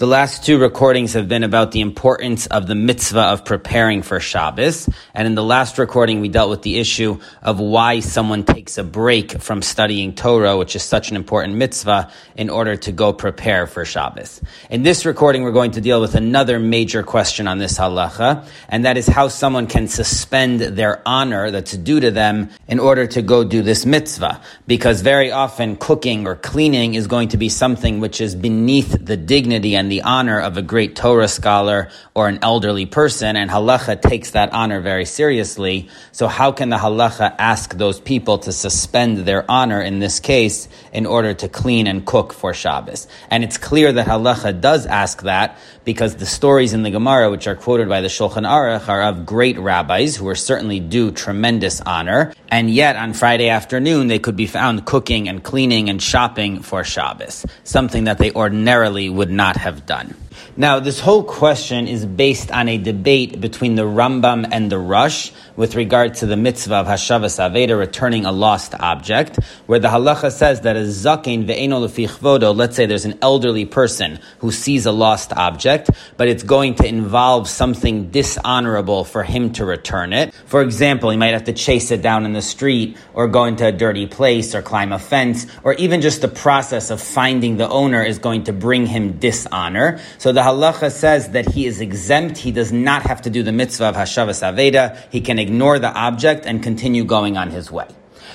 The last two recordings have been about the importance of the mitzvah of preparing for Shabbos. And in the last recording, we dealt with the issue of why someone takes a break from studying Torah, which is such an important mitzvah, in order to go prepare for Shabbos. In this recording, we're going to deal with another major question on this halacha, and that is how someone can suspend their honor that's due to them in order to go do this mitzvah. Because very often cooking or cleaning is going to be something which is beneath the dignity and the honor of a great Torah scholar or an elderly person, and halacha takes that honor very seriously. So how can the halacha ask those people to suspend their honor in this case in order to clean and cook for Shabbos? And it's clear that halacha does ask that because the stories in the Gemara, which are quoted by the Shulchan Aruch, are of great rabbis who are certainly due tremendous honor, and yet on Friday afternoon they could be found cooking and cleaning and shopping for Shabbos, something that they ordinarily would not have done. Now, this whole question is based on a debate between the Rambam and the Rush with regard to the mitzvah of Hashavas Aveda, returning a lost object, where the halacha says that a zaken ve'eno lefichvodo, let's say there's an elderly person who sees a lost object, but it's going to involve something dishonorable for him to return it. For example, he might have to chase it down in the street, or go into a dirty place, or climb a fence, or even just the process of finding the owner is going to bring him dishonor. So the halacha says that he is exempt, he does not have to do the mitzvah of Hashavas Aveda, he can ignore the object and continue going on his way.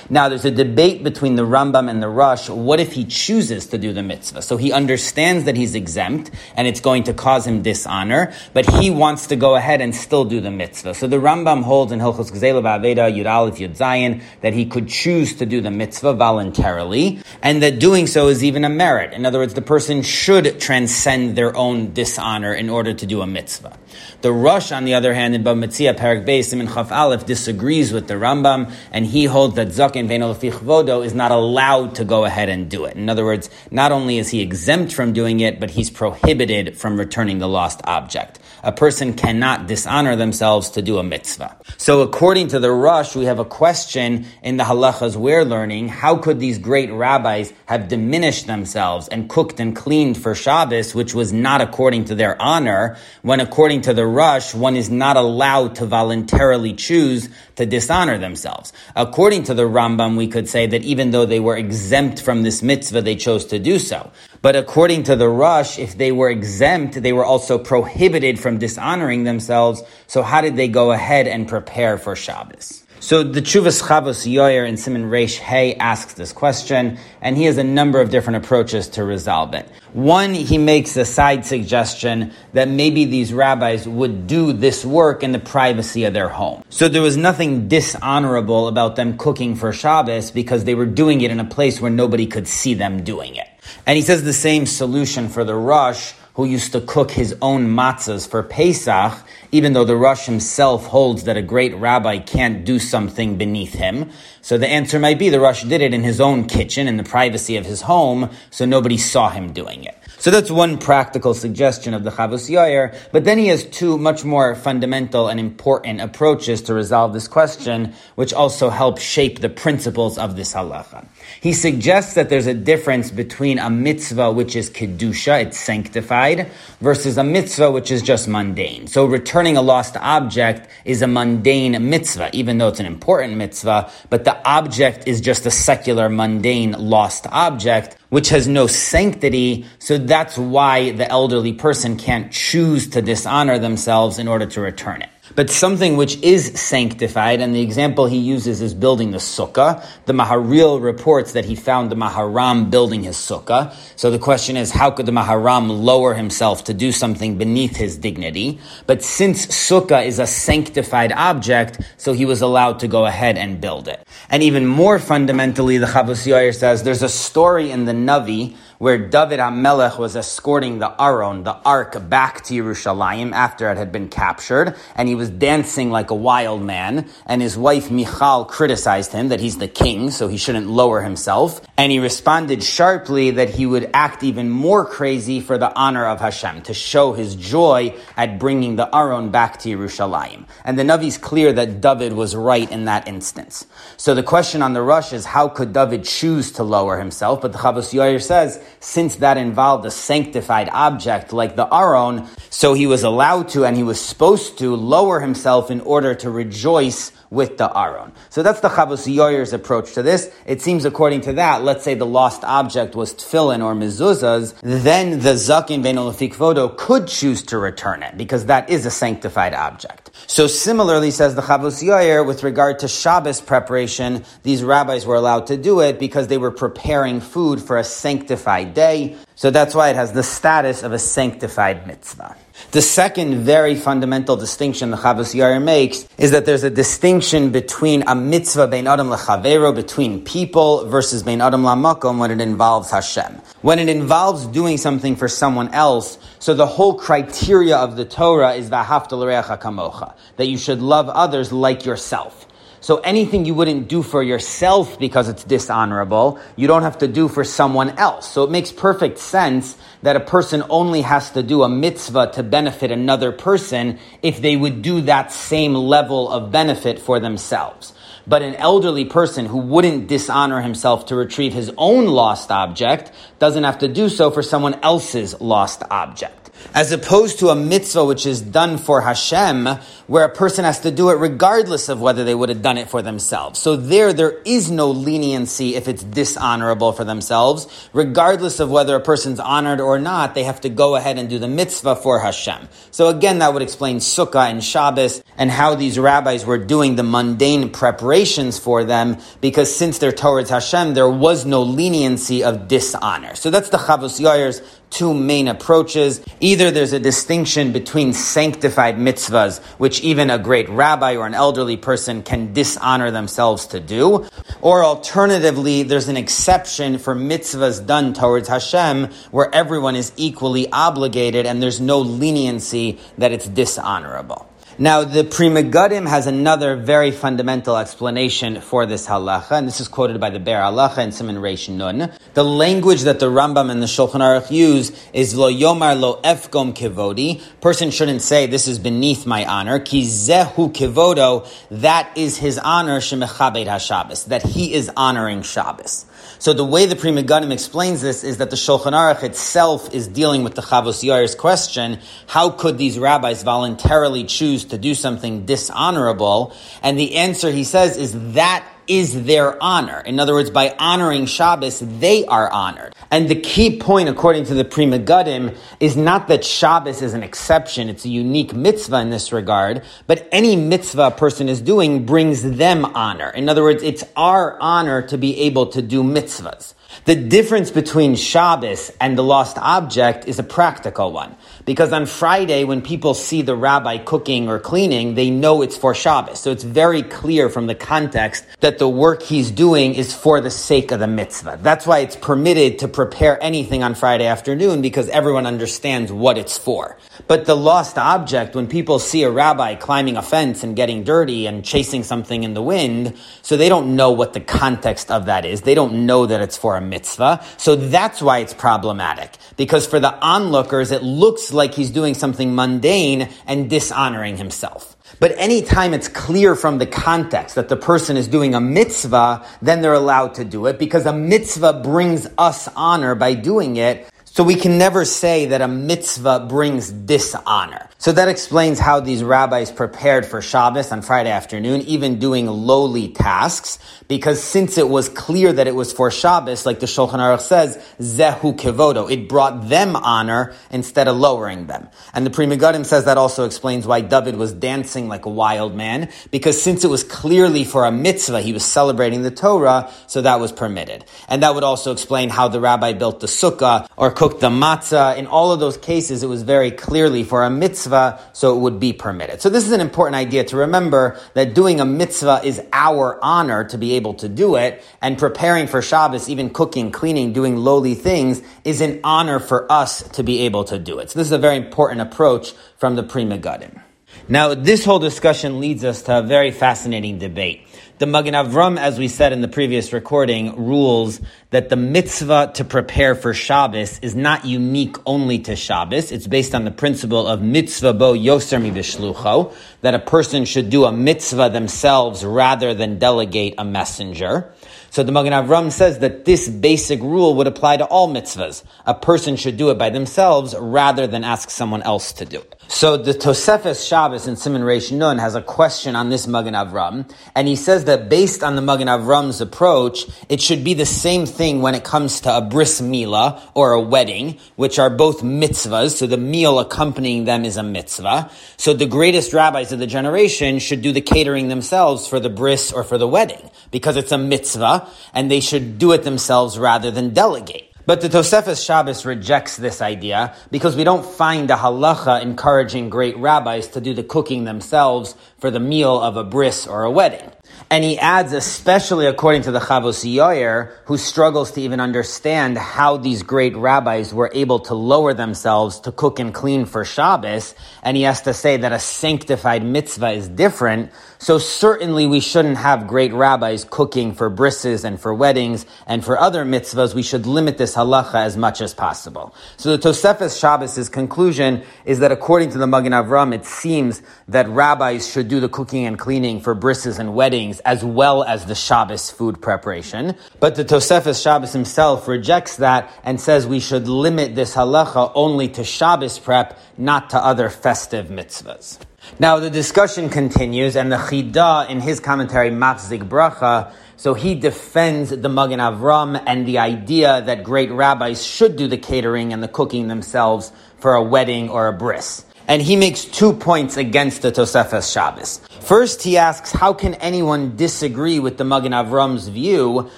Now, there's a debate between the Rambam and the Rush. What if he chooses to do the mitzvah? So he understands that he's exempt and it's going to cause him dishonor, but he wants to go ahead and still do the mitzvah. So the Rambam holds in Hilchos Gzela Ba'aveda Yud Aleph Yud Zayin that he could choose to do the mitzvah voluntarily, and that doing so is even a merit. In other words, the person should transcend their own dishonor in order to do a mitzvah. The Rush, on the other hand, in Bava Metzia Parak Beis Simin Chaf Aleph, disagrees with the Rambam, and he holds that Zak in Vodo is not allowed to go ahead and do it. In other words, not only is he exempt from doing it, but he's prohibited from returning the lost object. A person cannot dishonor themselves to do a mitzvah. So according to the Rush, we have a question in the halachas we're learning. How could these great rabbis have diminished themselves and cooked and cleaned for Shabbos, which was not according to their honor, when according to the Rush, one is not allowed to voluntarily choose to dishonor themselves. According to the Rambam, we could say that even though they were exempt from this mitzvah, they chose to do so. But according to the Rush, if they were exempt, they were also prohibited from dishonoring themselves. So how did they go ahead and prepare for Shabbos? So the Chuvas Chavos Yoyer in Simon Reish Hay asks this question, and he has a number of different approaches to resolve it. One, he makes a side suggestion that maybe these rabbis would do this work in the privacy of their home. So there was nothing dishonorable about them cooking for Shabbos because they were doing it in a place where nobody could see them doing it. And he says the same solution for the Rush, who used to cook his own matzahs for Pesach, even though the Rush himself holds that a great rabbi can't do something beneath him. So the answer might be the Rush did it in his own kitchen, in the privacy of his home, so nobody saw him doing it. So that's one practical suggestion of the Chavos Yair. But then he has two much more fundamental and important approaches to resolve this question, which also help shape the principles of this halacha. He suggests that there's a difference between a mitzvah which is kedusha, it's sanctified, versus a mitzvah which is just mundane. So returning a lost object is a mundane mitzvah, even though it's an important mitzvah, but the object is just a secular, mundane, lost object which has no sanctity, so that's why the elderly person can't choose to dishonor themselves in order to return it but something which is sanctified, and the example he uses is building the sukkah. The Maharil reports that he found the Maharam building his sukkah. So the question is, how could the Maharam lower himself to do something beneath his dignity? But since sukkah is a sanctified object, so he was allowed to go ahead and build it. And even more fundamentally, the Chavos Yair says, there's a story in the Navi where David HaMelech was escorting the Aron, the Ark, back to Yerushalayim after it had been captured, and he was dancing like a wild man, and his wife Michal criticized him that he's the king, so he shouldn't lower himself, and he responded sharply that he would act even more crazy for the honor of Hashem, to show his joy at bringing the Aron back to Yerushalayim. And the Navi is clear that David was right in that instance. So the question on the rush is, how could David choose to lower himself? But the Chavos Yair says, since that involved a sanctified object like the Aron, so he was allowed to and he was supposed to lower himself in order to rejoice with the Aron. So that's the Chavos Yoyer's approach to this. It seems according to that, let's say the lost object was tefillin or mezuzahs, then the Zakin Ben Vodo could choose to return it because that is a sanctified object. So similarly, says the Chavos Yoyer, with regard to Shabbos preparation, these rabbis were allowed to do it because they were preparing food for a sanctified day. So that's why it has the status of a sanctified mitzvah. The second very fundamental distinction the Chavos Yair makes is that there's a distinction between a mitzvah bein adam lechavero, between people, versus bein adam lamakom when it involves Hashem. When it involves doing something for someone else, so the whole criteria of the Torah is v'hafta l'reacha kamocha, that you should love others like yourself. So anything you wouldn't do for yourself because it's dishonorable, you don't have to do for someone else. So it makes perfect sense that a person only has to do a mitzvah to benefit another person if they would do that same level of benefit for themselves. But an elderly person who wouldn't dishonor himself to retrieve his own lost object doesn't have to do so for someone else's lost object as opposed to a mitzvah which is done for Hashem, where a person has to do it regardless of whether they would have done it for themselves. So there, there is no leniency if it's dishonorable for themselves. Regardless of whether a person's honored or not, they have to go ahead and do the mitzvah for Hashem. So again, that would explain Sukkah and Shabbos and how these rabbis were doing the mundane preparations for them, because since they're towards Hashem, there was no leniency of dishonor. So that's the Chavos Yair's two main approaches. Either there's a distinction between sanctified mitzvahs, which even a great rabbi or an elderly person can dishonor themselves to do, or alternatively, there's an exception for mitzvahs done towards Hashem where everyone is equally obligated and there's no leniency that it's dishonorable. Now, the Pri Megadim has another very fundamental explanation for this halacha, and this is quoted by the Biur Halacha and Simon Reish Nun. The language that the Rambam and the Shulchan Aruch use is lo yomar lo efgom kivodi. Person shouldn't say this is beneath my honor. Ki zehu kivodo. That is his honor shemechabed haShabbos. That he is honoring Shabbos. So the way the Pri Megadim explains this is that the Shulchan Aruch itself is dealing with the Chavos Yair's question, how could these rabbis voluntarily choose to do something dishonorable? And the answer, he says, is that is their honor. In other words, by honoring Shabbos, they are honored. And the key point, according to the Pri Megadim, is not that Shabbos is an exception, it's a unique mitzvah in this regard, but any mitzvah a person is doing brings them honor. In other words, it's our honor to be able to do mitzvahs. The difference between Shabbos and the lost object is a practical one. Because on Friday, when people see the rabbi cooking or cleaning, they know it's for Shabbos. So it's very clear from the context that the work he's doing is for the sake of the mitzvah. That's why it's permitted to prepare anything on Friday afternoon because everyone understands what it's for. But the lost object, when people see a rabbi climbing a fence and getting dirty and chasing something in the wind, so they don't know what the context of that is. They don't know that it's for a mitzvah. So that's why it's problematic. Because for the onlookers, it looks like he's doing something mundane and dishonoring himself. But anytime it's clear from the context that the person is doing a mitzvah, then they're allowed to do it because a mitzvah brings us honor by doing it. So we can never say that a mitzvah brings dishonor. So that explains how these rabbis prepared for Shabbos on Friday afternoon, even doing lowly tasks, because since it was clear that it was for Shabbos, like the Shulchan Aruch says, zehu kevodo, it brought them honor instead of lowering them. And the Pri Megadim says that also explains why David was dancing like a wild man, because since it was clearly for a mitzvah, he was celebrating the Torah, so that was permitted. And that would also explain how the rabbi built the sukkah or cooked the matzah. In all of those cases, it was very clearly for a mitzvah, so it would be permitted. So this is an important idea to remember that doing a mitzvah is our honor to be able to do it, and preparing for Shabbos, even cooking, cleaning, doing lowly things, is an honor for us to be able to do it. So this is a very important approach from the Pri Megadim. Now, this whole discussion leads us to a very fascinating debate. The Magen Avram, as we said in the previous recording, rules that the mitzvah to prepare for Shabbos is not unique only to Shabbos. It's based on the principle of mitzvah bo yoser mi bishlucho, that a person should do a mitzvah themselves rather than delegate a messenger. So the Magen Avram says that this basic rule would apply to all mitzvahs. A person should do it by themselves rather than ask someone else to do it. So the Tosefes Shabbos in Simon Reish Nun has a question on this Magen Avram, and he says that based on the Magen Avram's approach, it should be the same thing when it comes to a bris milah or a wedding, which are both mitzvahs. So the meal accompanying them is a mitzvah. So the greatest rabbis of the generation should do the catering themselves for the bris or for the wedding because it's a mitzvah, and they should do it themselves rather than delegate. But the Tosefes Shabbos rejects this idea because we don't find a halacha encouraging great rabbis to do the cooking themselves for the meal of a bris or a wedding. And he adds, especially according to the Chavos Yoyer, who struggles to even understand how these great rabbis were able to lower themselves to cook and clean for Shabbos, and he has to say that a sanctified mitzvah is different. So certainly we shouldn't have great rabbis cooking for brises and for weddings and for other mitzvahs. We should limit this halacha as much as possible. So the Tosefes Shabbos' conclusion is that according to the Magen Avram, it seems that rabbis should do the cooking and cleaning for brises and weddings as well as the Shabbos food preparation. But the Tosefes Shabbos himself rejects that and says we should limit this halacha only to Shabbos prep, not to other festive mitzvahs. Now the discussion continues, and the Chida in his commentary Machzik Bracha so he defends the Magen Avram and the idea that great rabbis should do the catering and the cooking themselves for a wedding or a bris. And he makes two points against the Tosefes Shabbos. First, he asks, how can anyone disagree with the Magen Avram's view?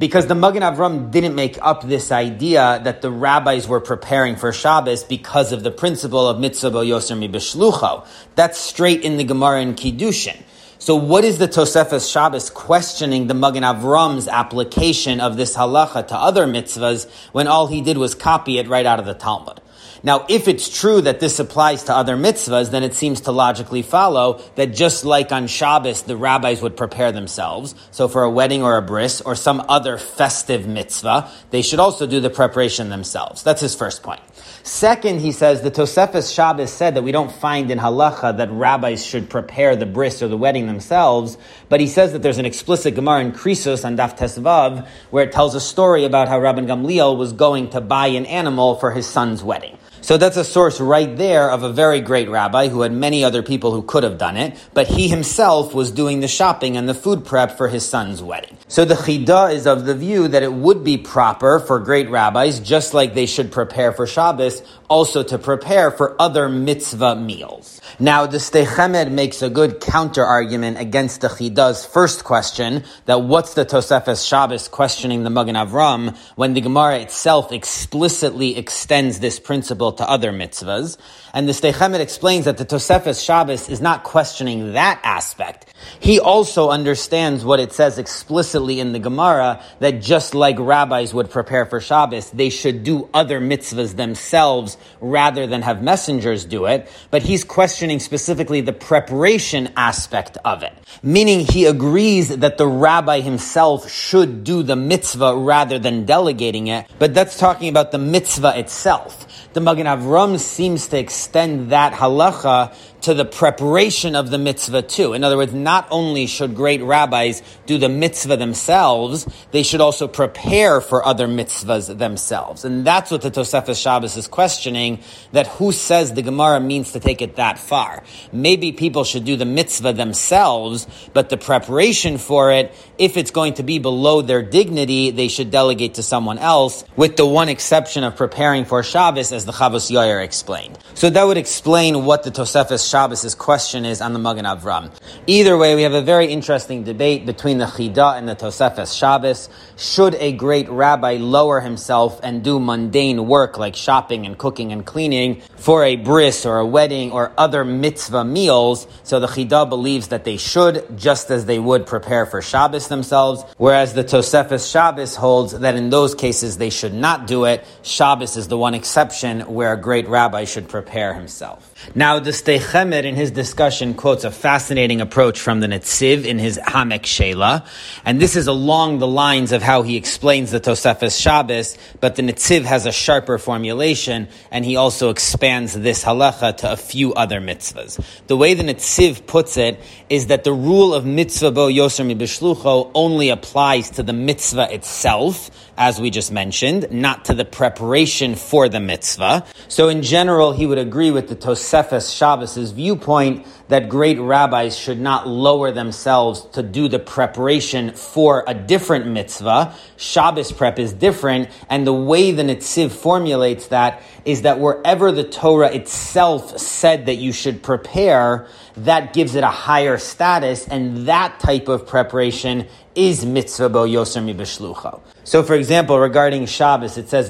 Because the Magen Avram didn't make up this idea that the rabbis were preparing for Shabbos because of the principle of mitzvah yoser mi b'shlucho. That's straight in the Gemara in Kiddushin. So what is the Tosefes Shabbos questioning the Magen Avram's application of this halacha to other mitzvahs when all he did was copy it right out of the Talmud? Now, if it's true that this applies to other mitzvahs, then it seems to logically follow that just like on Shabbos, the rabbis would prepare themselves. So for a wedding or a bris or some other festive mitzvah, they should also do the preparation themselves. That's his first point. Second, he says the Tosefes Shabbos said that we don't find in halacha that rabbis should prepare the bris or the wedding themselves, but he says that there's an explicit Gemara in Krisos on Daf Tesvav where it tells a story about how Rabban Gamliel was going to buy an animal for his son's wedding. So that's a source right there of a very great rabbi who had many other people who could have done it, but he himself was doing the shopping and the food prep for his son's wedding. So the Chida is of the view that it would be proper for great rabbis, just like they should prepare for Shabbos, also to prepare for other mitzvah meals. Now, the Sdei Chemed makes a good counter argument against the Chida's first question, that what's the Tosefes Shabbos questioning the Magen Avram, when the Gemara itself explicitly extends this principle to other mitzvahs. And the Sdei Chemed explains that the Tosefes Shabbos is not questioning that aspect. He also understands what it says explicitly in the Gemara, that just like rabbis would prepare for Shabbos, they should do other mitzvahs themselves rather than have messengers do it. But he's questioning specifically the preparation aspect of it. Meaning he agrees that the rabbi himself should do the mitzvah rather than delegating it. But that's talking about the mitzvah itself. The Magen Avram seems to extend that halacha to the preparation of the mitzvah too. In other words, not only should great rabbis do the mitzvah themselves, they should also prepare for other mitzvahs themselves. And that's what the Tosefes Shabbos is questioning, that who says the Gemara means to take it that far. Maybe people should do the mitzvah themselves, but the preparation for it, if it's going to be below their dignity, they should delegate to someone else, with the one exception of preparing for Shabbos, as the Chavos Yair explained. So that would explain what the Tosefes Shabbos' question is on the Magen Avram. Either way, we have a very interesting debate between the Chida and the Tosefes Shabbos. Should a great rabbi lower himself and do mundane work like shopping and cooking and cleaning for a bris or a wedding or other mitzvah meals? So the Chida believes that they should, just as they would prepare for Shabbos themselves, whereas the Tosefes Shabbos holds that in those cases they should not do it. Shabbos is the one exception where a great rabbi should prepare himself. Now, the Sdei Chemed in his discussion quotes a fascinating approach from the Netziv in his Ha'amek She'elah, and this is along the lines of how he explains the Tosefes Shabbos, but the Netziv has a sharper formulation, and he also expands this halacha to a few other mitzvahs. The way the Netziv puts it is that the rule of mitzvah bo yoser mi bishlucho only applies to the mitzvah itself, as we just mentioned, not to the preparation for the mitzvah. So in general, he would agree with the Tosefes Shabbos' viewpoint that great rabbis should not lower themselves to do the preparation for a different mitzvah. Shabbos prep is different, and the way the Netziv formulates that is that wherever the Torah itself said that you should prepare, that gives it a higher status, and that type of preparation is mitzvah bo b'shlucha. So, for example, regarding Shabbos, it says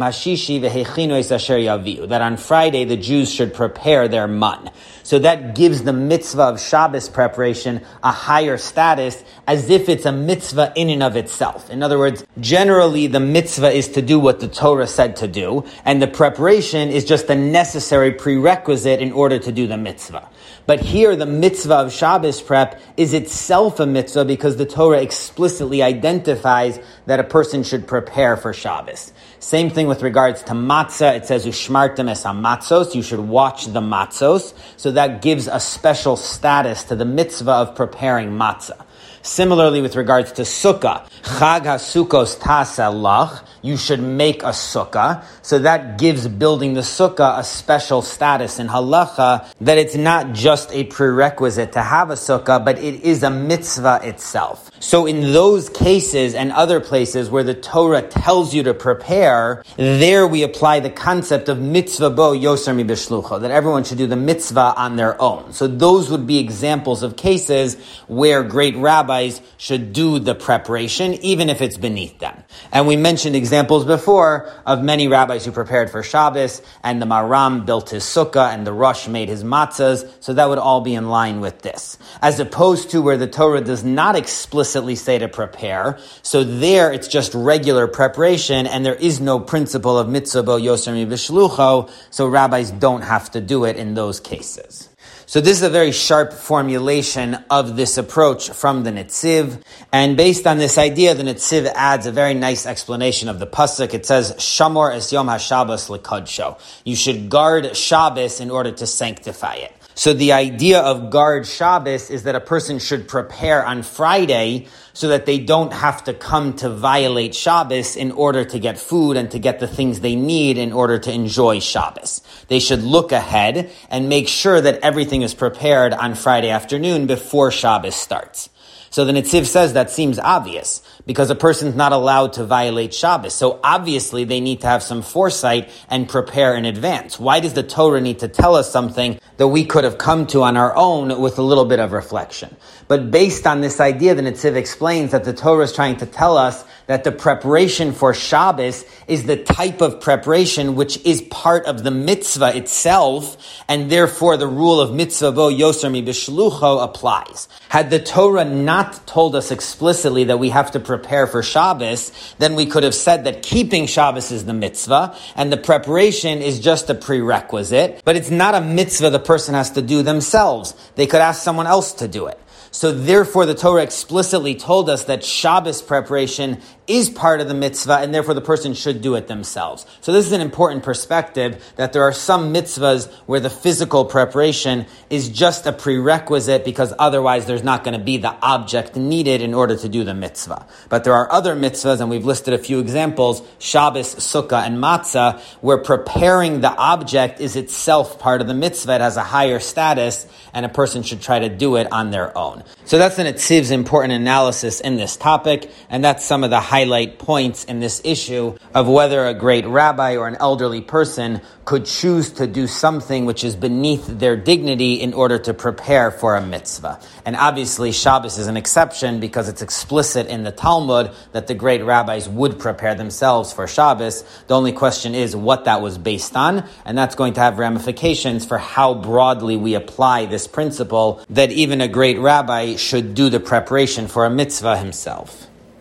hashishi asher yaviu that on Friday the Jews should prepare their mun. So that gives the mitzvah of Shabbos preparation a higher status as if it's a mitzvah in and of itself. In other words, generally the mitzvah is to do what the Torah said to do, and the preparation is just a necessary prerequisite in order to do the mitzvah. But here, the mitzvah of Shabbos prep is itself a mitzvah because the Torah explicitly identifies that a person should prepare for Shabbos. Same thing with regards to matzah. It says, Ushmartem es matzos. You should watch the matzos. So that gives a special status to the mitzvah of preparing matzah. Similarly, with regards to sukkah, chag hasukos taselach, you should make a sukkah. So that gives building the sukkah a special status in halacha that it's not just a prerequisite to have a sukkah, but it is a mitzvah itself. So in those cases and other places where the Torah tells you to prepare, there we apply the concept of mitzvah bo yoser mi that everyone should do the mitzvah on their own. So those would be examples of cases where great rabbis should do the preparation, even if it's beneath them. And we mentioned examples before of many rabbis who prepared for Shabbos, and the Maram built his sukkah, and the Rush made his matzahs, so that would all be in line with this. As opposed to where the Torah does not explicitly say to prepare, so there it's just regular preparation, and there is no principle of mitzvah bo yoser mi so rabbis don't have to do it in those cases. So this is a very sharp formulation of this approach from the Netziv. And based on this idea, the Netziv adds a very nice explanation of the Pasuk. It says, Shamor es yom ha-Shabbos lekadsho. You should guard Shabbos in order to sanctify it. So the idea of guard Shabbos is that a person should prepare on Friday so that they don't have to come to violate Shabbos in order to get food and to get the things they need in order to enjoy Shabbos. They should look ahead and make sure that everything is prepared on Friday afternoon before Shabbos starts. So the Netziv says that seems obvious because a person's not allowed to violate Shabbos. So obviously they need to have some foresight and prepare in advance. Why does the Torah need to tell us something that we could have come to on our own with a little bit of reflection? But based on this idea, the Netziv explains that the Torah is trying to tell us that the preparation for Shabbos is the type of preparation which is part of the mitzvah itself, and therefore the rule of mitzvah bo yoser mi bishlucho applies. Had the Torah not told us explicitly that we have to prepare for Shabbos, then we could have said that keeping Shabbos is the mitzvah, and the preparation is just a prerequisite, but it's not a mitzvah the person has to do themselves. They could ask someone else to do it. So therefore the Torah explicitly told us that Shabbos preparation is part of the mitzvah and therefore the person should do it themselves. So this is an important perspective that there are some mitzvahs where the physical preparation is just a prerequisite because otherwise there's not going to be the object needed in order to do the mitzvah. But there are other mitzvahs and we've listed a few examples, Shabbos, Sukkah, and Matzah, where preparing the object is itself part of the mitzvah. It has a higher status and a person should try to do it on their own. So that's the Netziv's important analysis in this topic and that's some of the highlight points in this issue of whether a great rabbi or an elderly person could choose to do something which is beneath their dignity in order to prepare for a mitzvah. And obviously, Shabbos is an exception because it's explicit in the Talmud that the great rabbis would prepare themselves for Shabbos. The only question is what that was based on, and that's going to have ramifications for how broadly we apply this principle that even a great rabbi should do the preparation for a mitzvah himself.